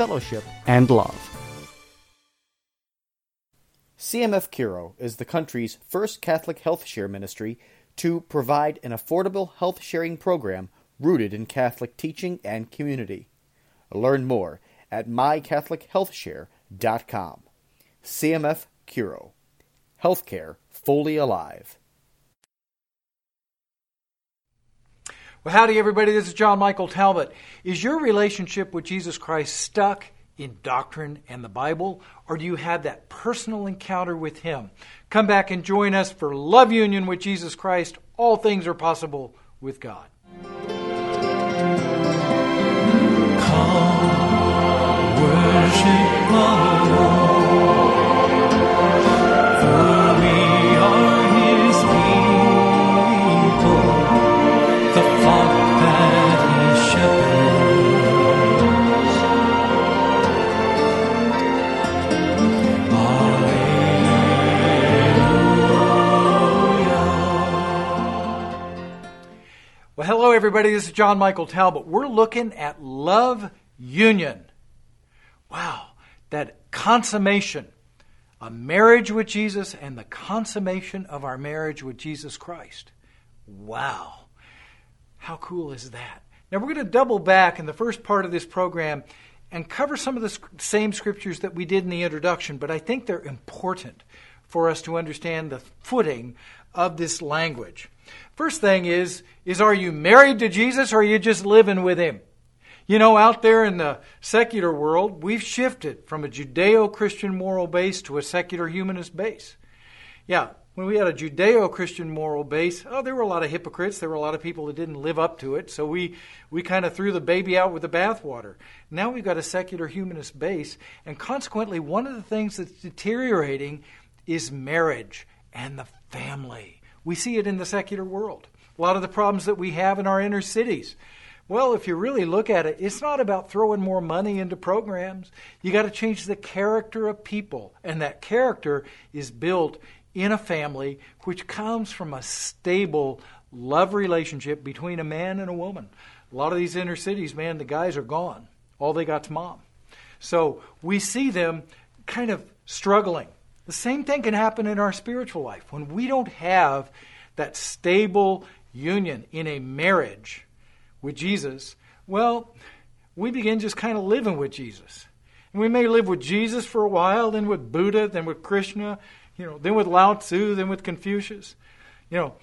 fellowship, and love. CMF Curo is the country's first Catholic health share ministry to provide an affordable health sharing program rooted in Catholic teaching and community. Learn more at mycatholichealthshare.com. CMF Curo. Healthcare fully alive. Well, howdy, everybody. This is John Michael Talbot. Is your relationship with Jesus Christ stuck in doctrine and the Bible, or do you have that personal encounter with Him? Come back and join us for Love Union with Jesus Christ. All things are possible with God. Come, worship the Lord. Well, hello, everybody. This is John Michael Talbot. We're looking at love union. Wow, that consummation, a marriage with Jesus and the consummation of our marriage with Jesus Christ. Wow, how cool is that? Now, we're going to double back in the first part of this program and cover some of the same scriptures that we did in the introduction, but I think they're important for us to understand the footing of this language. First thing is is are you married to Jesus or are you just living with him? You know, out there in the secular world, we've shifted from a Judeo-Christian moral base to a secular humanist base. Yeah, when we had a Judeo-Christian moral base, oh, there were a lot of hypocrites. There were a lot of people that didn't live up to it. So we we kind of threw the baby out with the bathwater. Now we've got a secular humanist base, and consequently, one of the things that's deteriorating is marriage and the family. We see it in the secular world. A lot of the problems that we have in our inner cities. Well, if you really look at it, it's not about throwing more money into programs. You got to change the character of people, and that character is built in a family which comes from a stable love relationship between a man and a woman. A lot of these inner cities, man, the guys are gone. All they got's mom. So we see them kind of struggling. The same thing can happen in our spiritual life. When we don't have that stable union in a marriage with Jesus, well, we begin just kind of living with Jesus. And we may live with Jesus for a while, then with Buddha, then with Krishna, you know, then with Lao Tzu, then with Confucius, you know,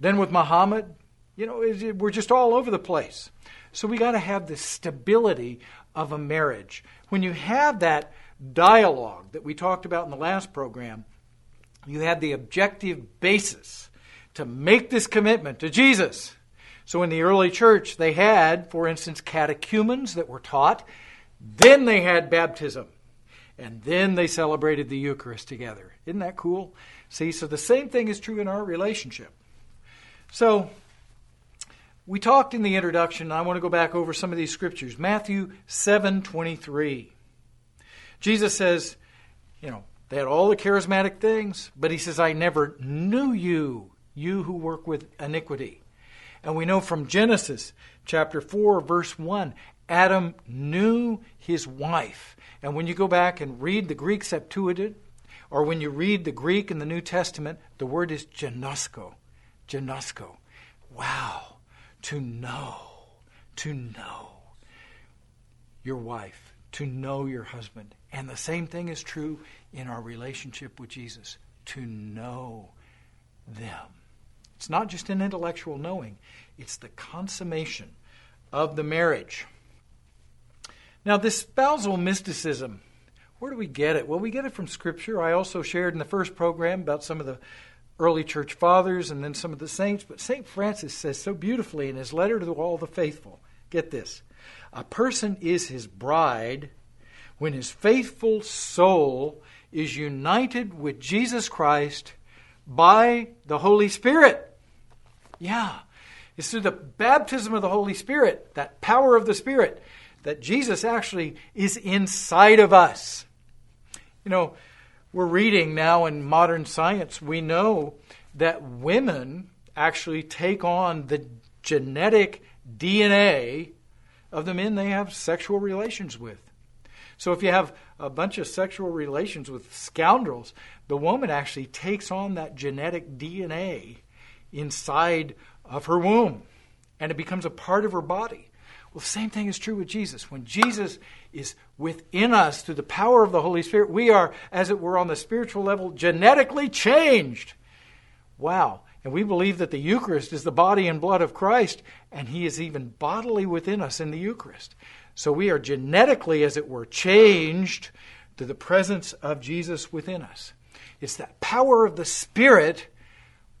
then with Muhammad. You know, we're just all over the place. So we got to have the stability of a marriage. When you have that dialogue that we talked about in the last program, you have the objective basis to make this commitment to Jesus. So in the early church, they had, for instance, catechumens that were taught, then they had baptism, and then they celebrated the Eucharist together. Isn't that cool? See, so the same thing is true in our relationship. So, we talked in the introduction, I want to go back over some of these scriptures. Matthew 7:23. Jesus says, you know, they had all the charismatic things, but he says, I never knew you, you who work with iniquity. And we know from Genesis chapter 4, verse 1, Adam knew his wife. And when you go back and read the Greek Septuagint, or when you read the Greek in the New Testament, the word is ginosko. Ginosko. Wow. To know. To know your wife, to know your husband. And the same thing is true in our relationship with Jesus to know them. It's not just an intellectual knowing, it's the consummation of the marriage. Now, this spousal mysticism, where do we get it? Well, we get it from Scripture. I also shared in the first program about some of the early church fathers and then some of the saints. But St. Francis says so beautifully in his letter to all the faithful get this a person is his bride when his faithful soul is united with Jesus Christ by the Holy Spirit. Yeah. It's through the baptism of the Holy Spirit, that power of the Spirit, that Jesus actually is inside of us. You know, we're reading now in modern science, we know that women actually take on the genetic DNA of the men they have sexual relations with. So if you have a bunch of sexual relations with scoundrels, the woman actually takes on that genetic DNA inside of her womb and it becomes a part of her body. Well, the same thing is true with Jesus. When Jesus is within us through the power of the Holy Spirit, we are, as it were, on the spiritual level, genetically changed. Wow. And we believe that the Eucharist is the body and blood of Christ, and He is even bodily within us in the Eucharist. So we are genetically, as it were, changed to the presence of Jesus within us. It's that power of the Spirit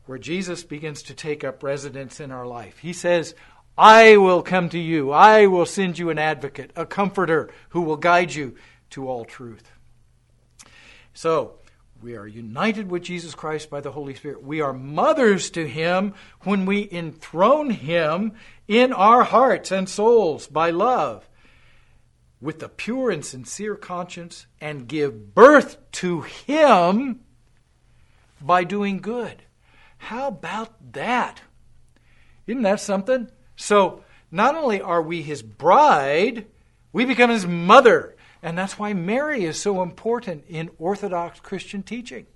where Jesus begins to take up residence in our life. He says, I will come to you. I will send you an advocate, a comforter who will guide you to all truth. So, we are united with Jesus Christ by the Holy Spirit. We are mothers to Him when we enthrone Him in our hearts and souls by love with a pure and sincere conscience and give birth to Him by doing good. How about that? Isn't that something? So, not only are we his bride, we become his mother. And that's why Mary is so important in Orthodox Christian teaching.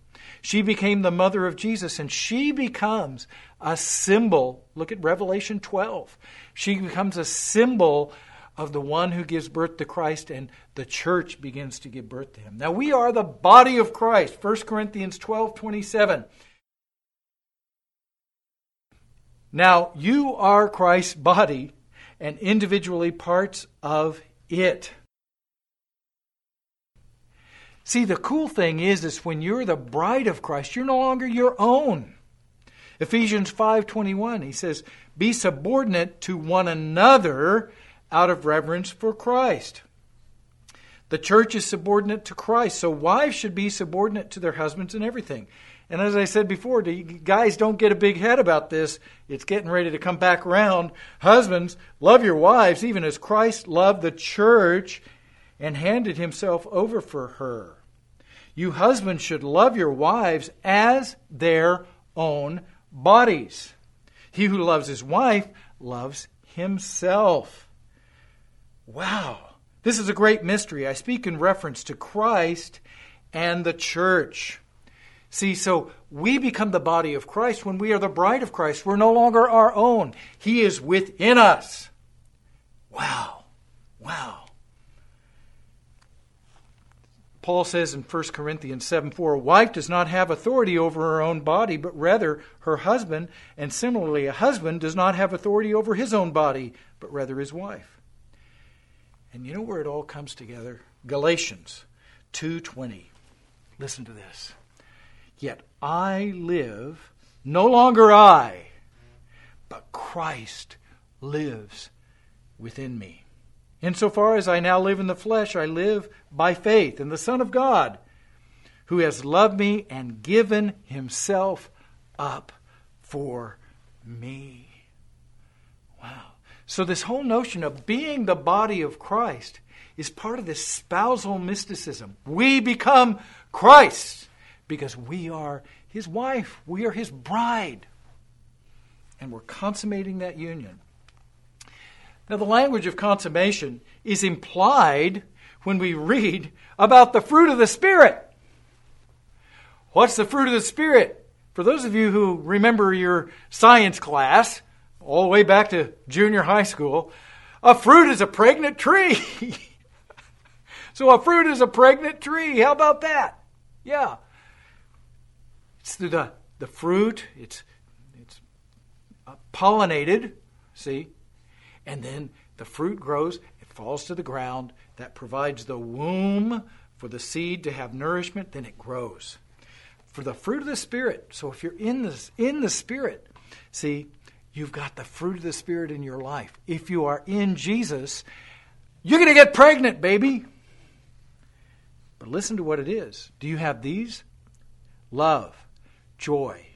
She became the mother of Jesus, and she becomes a symbol. Look at Revelation 12. She becomes a symbol of the one who gives birth to Christ, and the church begins to give birth to him. Now, we are the body of Christ. 1 Corinthians 12 27. Now, you are Christ's body and individually parts of it. See, the cool thing is, is when you're the bride of Christ, you're no longer your own. Ephesians 5:21, he says, "Be subordinate to one another out of reverence for Christ." The church is subordinate to Christ, so wives should be subordinate to their husbands in everything. And as I said before, guys don't get a big head about this. It's getting ready to come back around. Husbands, love your wives, even as Christ loved the church and handed himself over for her. You husbands should love your wives as their own bodies. He who loves his wife loves himself. Wow. This is a great mystery. I speak in reference to Christ and the church. See, so we become the body of Christ when we are the bride of Christ. We're no longer our own. He is within us. Wow. Wow. Paul says in 1 Corinthians 7 4, a wife does not have authority over her own body, but rather her husband, and similarly, a husband does not have authority over his own body, but rather his wife. And you know where it all comes together? Galatians 2:20. Listen to this. Yet I live, no longer I, but Christ lives within me. Insofar as I now live in the flesh, I live by faith in the Son of God, who has loved me and given himself up for me. So, this whole notion of being the body of Christ is part of this spousal mysticism. We become Christ because we are his wife, we are his bride. And we're consummating that union. Now, the language of consummation is implied when we read about the fruit of the Spirit. What's the fruit of the Spirit? For those of you who remember your science class, all the way back to junior high school, a fruit is a pregnant tree. so a fruit is a pregnant tree. How about that? Yeah. It's the, the fruit, it's, it's pollinated, see? And then the fruit grows, it falls to the ground, that provides the womb for the seed to have nourishment, then it grows. For the fruit of the Spirit, so if you're in, this, in the Spirit, see, you've got the fruit of the Spirit in your life. If you are in Jesus, you're going to get pregnant, baby. But listen to what it is. Do you have these? Love, joy,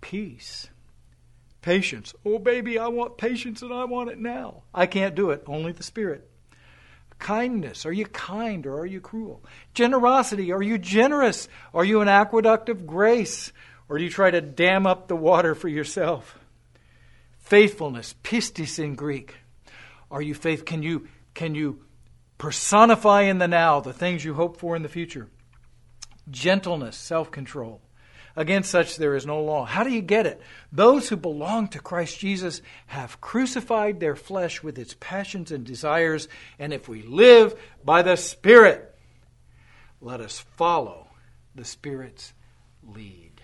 peace, patience. Oh, baby, I want patience and I want it now. I can't do it, only the Spirit. Kindness, are you kind or are you cruel? Generosity, are you generous? Are you an aqueduct of grace? Or do you try to dam up the water for yourself? Faithfulness, pistis in Greek. Are you faith? Can you can you personify in the now the things you hope for in the future? Gentleness, self-control. Against such there is no law. How do you get it? Those who belong to Christ Jesus have crucified their flesh with its passions and desires, and if we live by the Spirit, let us follow the Spirit's lead.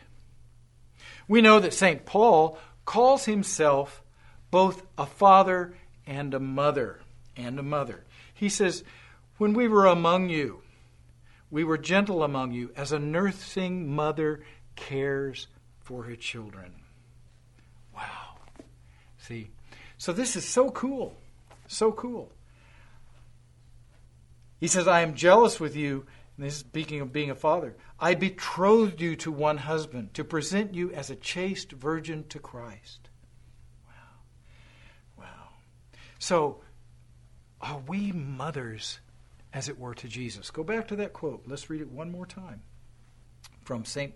We know that St. Paul calls himself both a father and a mother. And a mother. He says, When we were among you, we were gentle among you, as a nursing mother cares for her children. Wow. See? So this is so cool. So cool. He says, I am jealous with you. This is speaking of being a father. I betrothed you to one husband to present you as a chaste virgin to Christ. Wow. Wow. So, are we mothers, as it were, to Jesus? Go back to that quote. Let's read it one more time from St.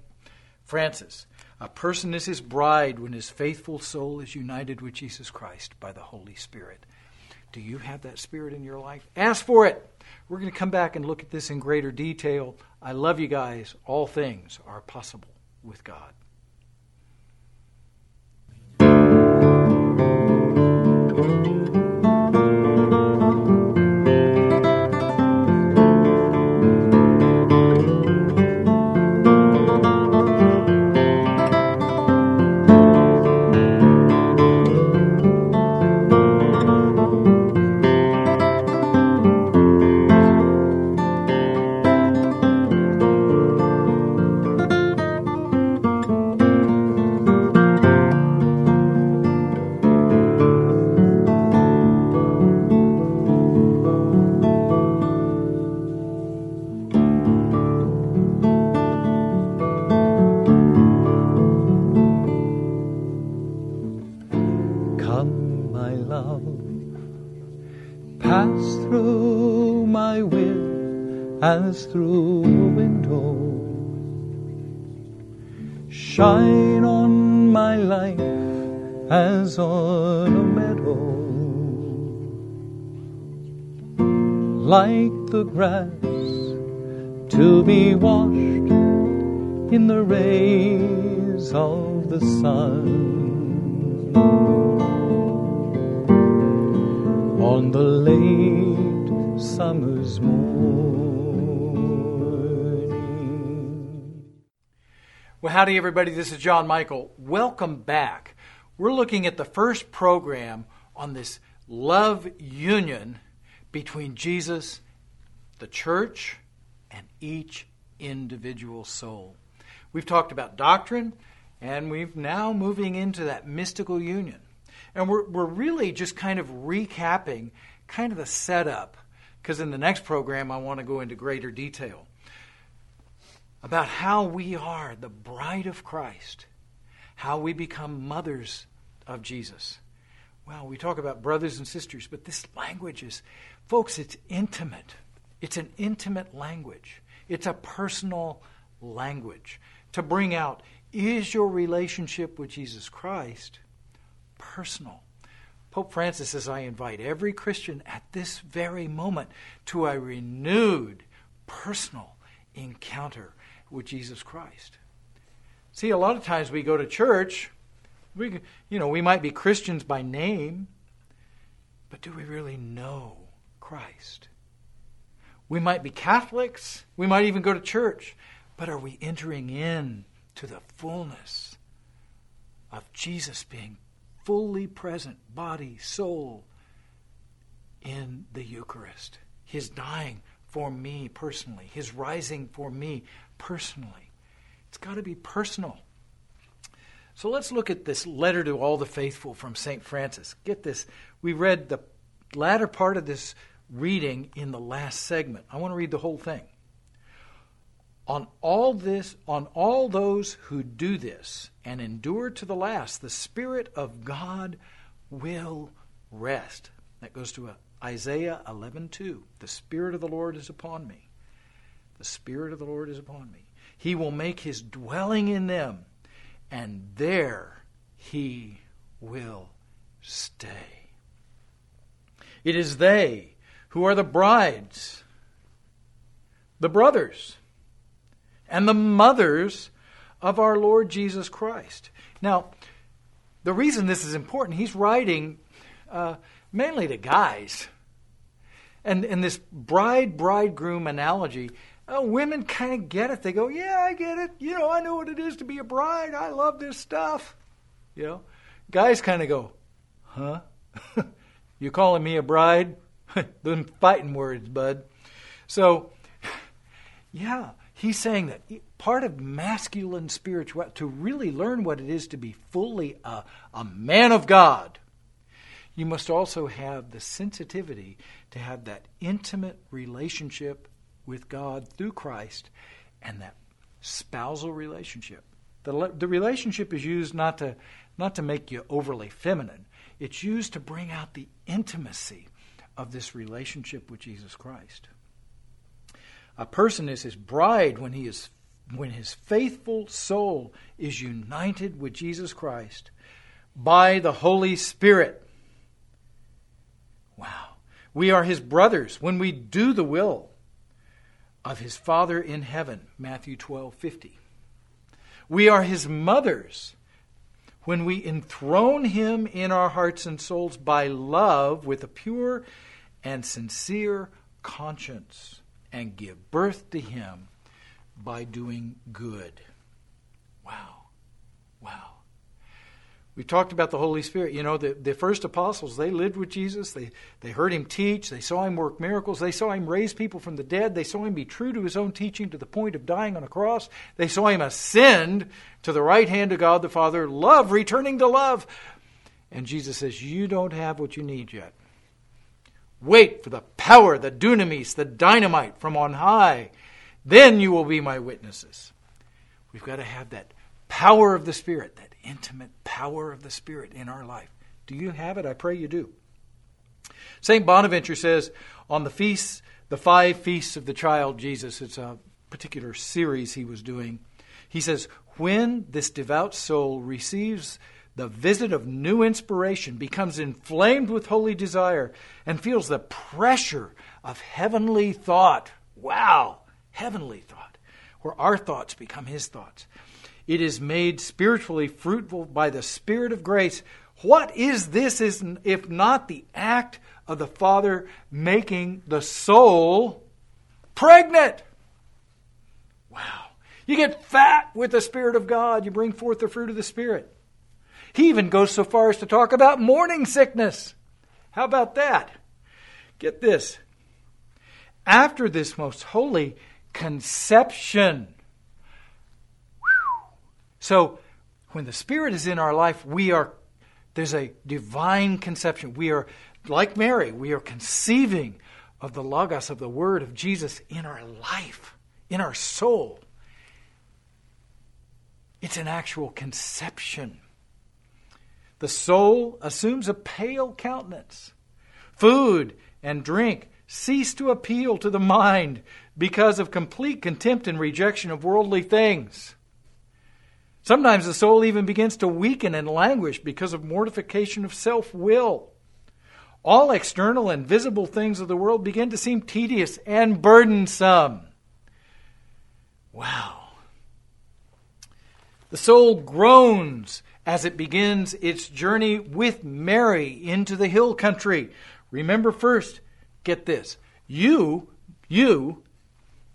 Francis. A person is his bride when his faithful soul is united with Jesus Christ by the Holy Spirit. Do you have that Spirit in your life? Ask for it. We're going to come back and look at this in greater detail. I love you guys. All things are possible with God. My will as through a window. Shine on my life as on a meadow. Like the grass to be washed in the rays of the sun on the late summer's morning. Well, howdy, everybody. This is John Michael. Welcome back. We're looking at the first program on this love union between Jesus, the church, and each individual soul. We've talked about doctrine, and we've now moving into that mystical union. And we're, we're really just kind of recapping kind of the setup, because in the next program I want to go into greater detail about how we are the bride of Christ, how we become mothers of Jesus. Well, we talk about brothers and sisters, but this language is, folks, it's intimate. It's an intimate language, it's a personal language to bring out is your relationship with Jesus Christ personal? Pope Francis says, I invite every Christian at this very moment to a renewed personal encounter with Jesus Christ. See, a lot of times we go to church, we, you know, we might be Christians by name, but do we really know Christ? We might be Catholics, we might even go to church, but are we entering in to the fullness of Jesus being fully present, body, soul, in the Eucharist? His dying for me personally, His rising for me personally. It's got to be personal. So let's look at this letter to all the faithful from St. Francis. Get this. We read the latter part of this reading in the last segment. I want to read the whole thing. On all this, on all those who do this and endure to the last, the Spirit of God will rest. That goes to uh, Isaiah 11:2. The Spirit of the Lord is upon me. The Spirit of the Lord is upon me. He will make his dwelling in them, and there he will stay. It is they who are the brides, the brothers, and the mothers of our Lord Jesus Christ. Now, the reason this is important, he's writing uh, mainly to guys. And, and this bride bridegroom analogy, uh, women kind of get it. They go, Yeah, I get it. You know, I know what it is to be a bride. I love this stuff. You know, guys kind of go, Huh? you calling me a bride? Them fighting words, bud. So, yeah, he's saying that part of masculine spirituality, to really learn what it is to be fully a, a man of God, you must also have the sensitivity to have that intimate relationship with God through Christ and that spousal relationship. The, the relationship is used not to, not to make you overly feminine, it's used to bring out the intimacy of this relationship with Jesus Christ. A person is his bride when he is when his faithful soul is united with Jesus Christ by the Holy Spirit. Wow. We are his brothers when we do the will of his Father in heaven, Matthew 12:50. We are his mothers when we enthrone him in our hearts and souls by love with a pure and sincere conscience and give birth to him by doing good. Wow. Wow. We talked about the Holy Spirit. You know, the, the first apostles, they lived with Jesus. They, they heard him teach. They saw him work miracles. They saw him raise people from the dead. They saw him be true to his own teaching to the point of dying on a cross. They saw him ascend to the right hand of God the Father, love returning to love. And Jesus says, You don't have what you need yet. Wait for the power, the dunamis, the dynamite from on high. Then you will be my witnesses. We've got to have that power of the Spirit, that intimate power of the Spirit in our life. Do you have it? I pray you do. St. Bonaventure says on the feasts, the five feasts of the child Jesus, it's a particular series he was doing. He says, When this devout soul receives the visit of new inspiration, becomes inflamed with holy desire, and feels the pressure of heavenly thought. Wow, heavenly thought, where our thoughts become his thoughts. It is made spiritually fruitful by the Spirit of grace. What is this if not the act of the Father making the soul pregnant? Wow. You get fat with the Spirit of God. You bring forth the fruit of the Spirit. He even goes so far as to talk about morning sickness. How about that? Get this. After this most holy conception, so when the Spirit is in our life, we are there's a divine conception. We are like Mary, we are conceiving of the logos of the word of Jesus in our life, in our soul. It's an actual conception. The soul assumes a pale countenance. Food and drink cease to appeal to the mind because of complete contempt and rejection of worldly things. Sometimes the soul even begins to weaken and languish because of mortification of self will. All external and visible things of the world begin to seem tedious and burdensome. Wow. The soul groans as it begins its journey with Mary into the hill country. Remember first, get this. You, you,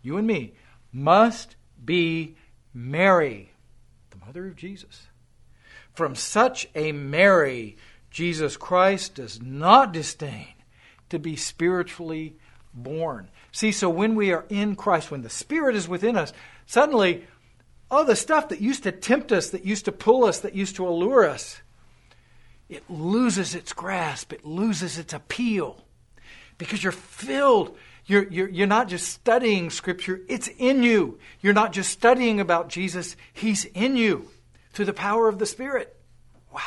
you and me, must be Mary, the mother of Jesus. From such a Mary, Jesus Christ does not disdain to be spiritually born. See, so when we are in Christ, when the Spirit is within us, suddenly all the stuff that used to tempt us, that used to pull us, that used to allure us, it loses its grasp, it loses its appeal, because you're filled. You're, you're, you're not just studying Scripture, it's in you. You're not just studying about Jesus, He's in you through the power of the Spirit. Wow.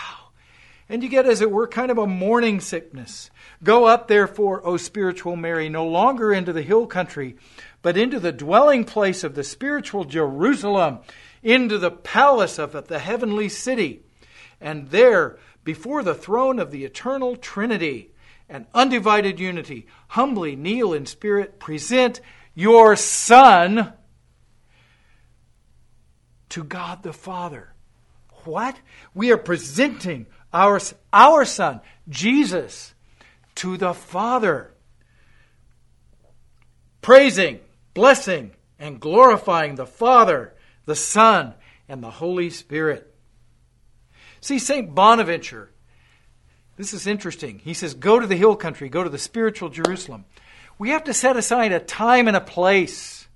And you get, as it were, kind of a morning sickness. Go up, therefore, O spiritual Mary, no longer into the hill country, but into the dwelling place of the spiritual Jerusalem, into the palace of the heavenly city. And there, before the throne of the eternal Trinity and undivided unity, humbly kneel in spirit, present your Son to God the Father. What? We are presenting our, our Son, Jesus, to the Father, praising, blessing, and glorifying the Father, the Son, and the Holy Spirit. See, St. Bonaventure, this is interesting. He says, Go to the hill country, go to the spiritual Jerusalem. We have to set aside a time and a place.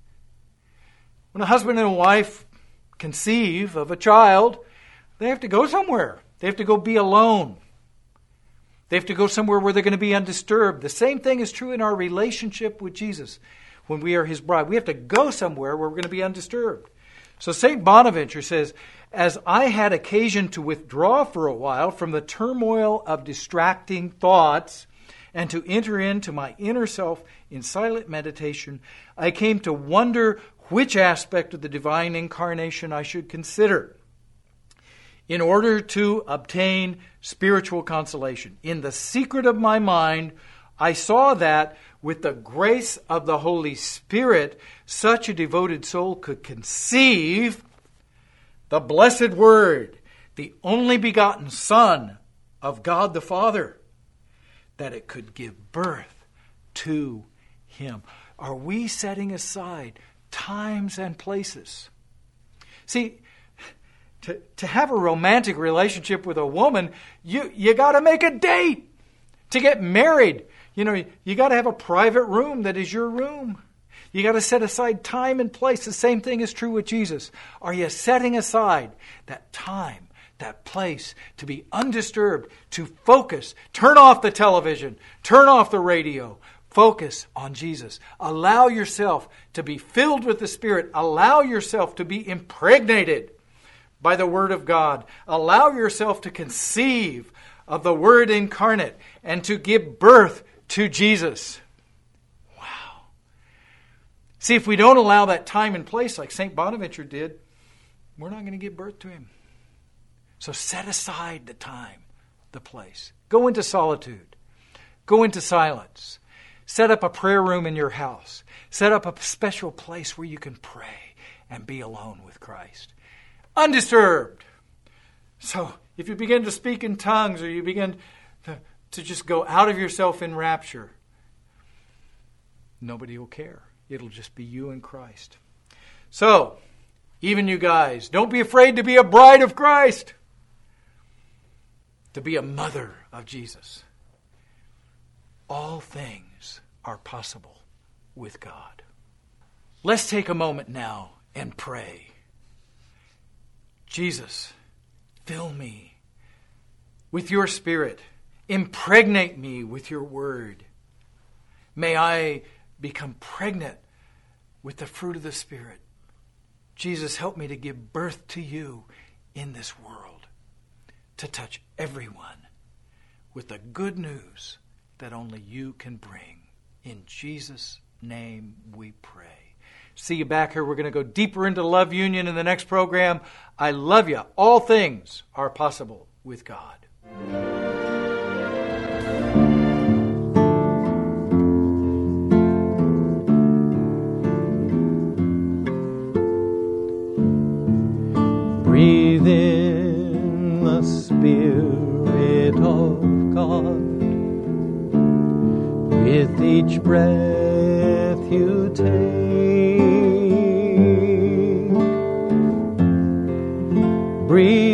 When a husband and a wife conceive of a child, they have to go somewhere. They have to go be alone. They have to go somewhere where they're going to be undisturbed. The same thing is true in our relationship with Jesus when we are his bride. We have to go somewhere where we're going to be undisturbed. So St. Bonaventure says, As I had occasion to withdraw for a while from the turmoil of distracting thoughts and to enter into my inner self in silent meditation, I came to wonder which aspect of the divine incarnation I should consider in order to obtain spiritual consolation. In the secret of my mind, I saw that with the grace of the Holy Spirit, such a devoted soul could conceive the blessed Word, the only begotten Son of God the Father, that it could give birth to Him. Are we setting aside times and places? See, to, to have a romantic relationship with a woman, you, you got to make a date. To get married, you know, you got to have a private room that is your room. You got to set aside time and place. The same thing is true with Jesus. Are you setting aside that time, that place to be undisturbed, to focus? Turn off the television, turn off the radio, focus on Jesus. Allow yourself to be filled with the Spirit, allow yourself to be impregnated by the Word of God. Allow yourself to conceive of the Word incarnate and to give birth to Jesus. Wow. See, if we don't allow that time and place like St. Bonaventure did, we're not going to give birth to Him. So set aside the time, the place. Go into solitude, go into silence. Set up a prayer room in your house. Set up a special place where you can pray and be alone with Christ undisturbed. So if you begin to speak in tongues or you begin to, to just go out of yourself in rapture, nobody will care. It'll just be you and Christ. So, even you guys, don't be afraid to be a bride of Christ, to be a mother of Jesus. All things are possible with God. Let's take a moment now and pray. Jesus, fill me with your spirit. Impregnate me with your word. May I become pregnant with the fruit of the Spirit. Jesus, help me to give birth to you in this world, to touch everyone with the good news that only you can bring. In Jesus' name we pray. See you back here. We're going to go deeper into love union in the next program. I love you. All things are possible with God. Breathe in the Spirit of God with each breath you take. Breathe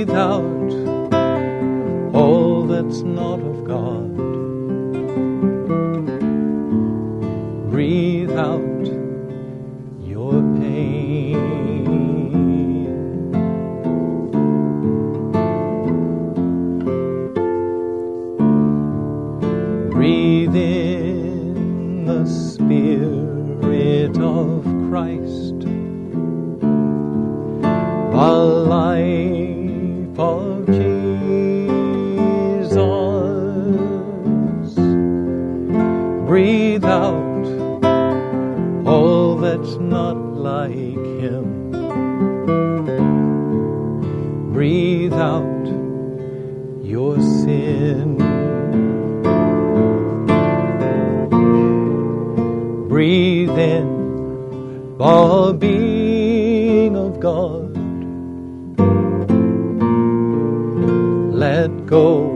the being of God. Let go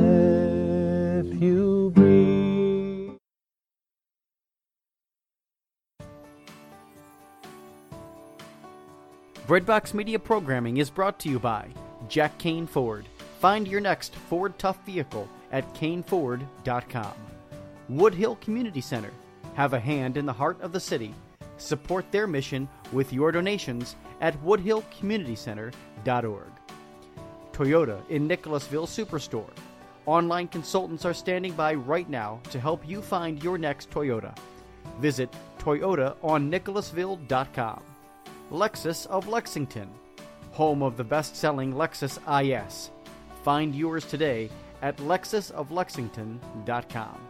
breath you breathe. Breadbox Media programming is brought to you by Jack Kain Ford. Find your next Ford Tough vehicle at caneford.com. Woodhill Community Center. Have a hand in the heart of the city. Support their mission with your donations at woodhillcommunitycenter.org. Toyota in Nicholasville Superstore. Online consultants are standing by right now to help you find your next Toyota. Visit toyotaonnicholasville.com. Lexus of Lexington, home of the best selling Lexus IS. Find yours today at lexusoflexington.com.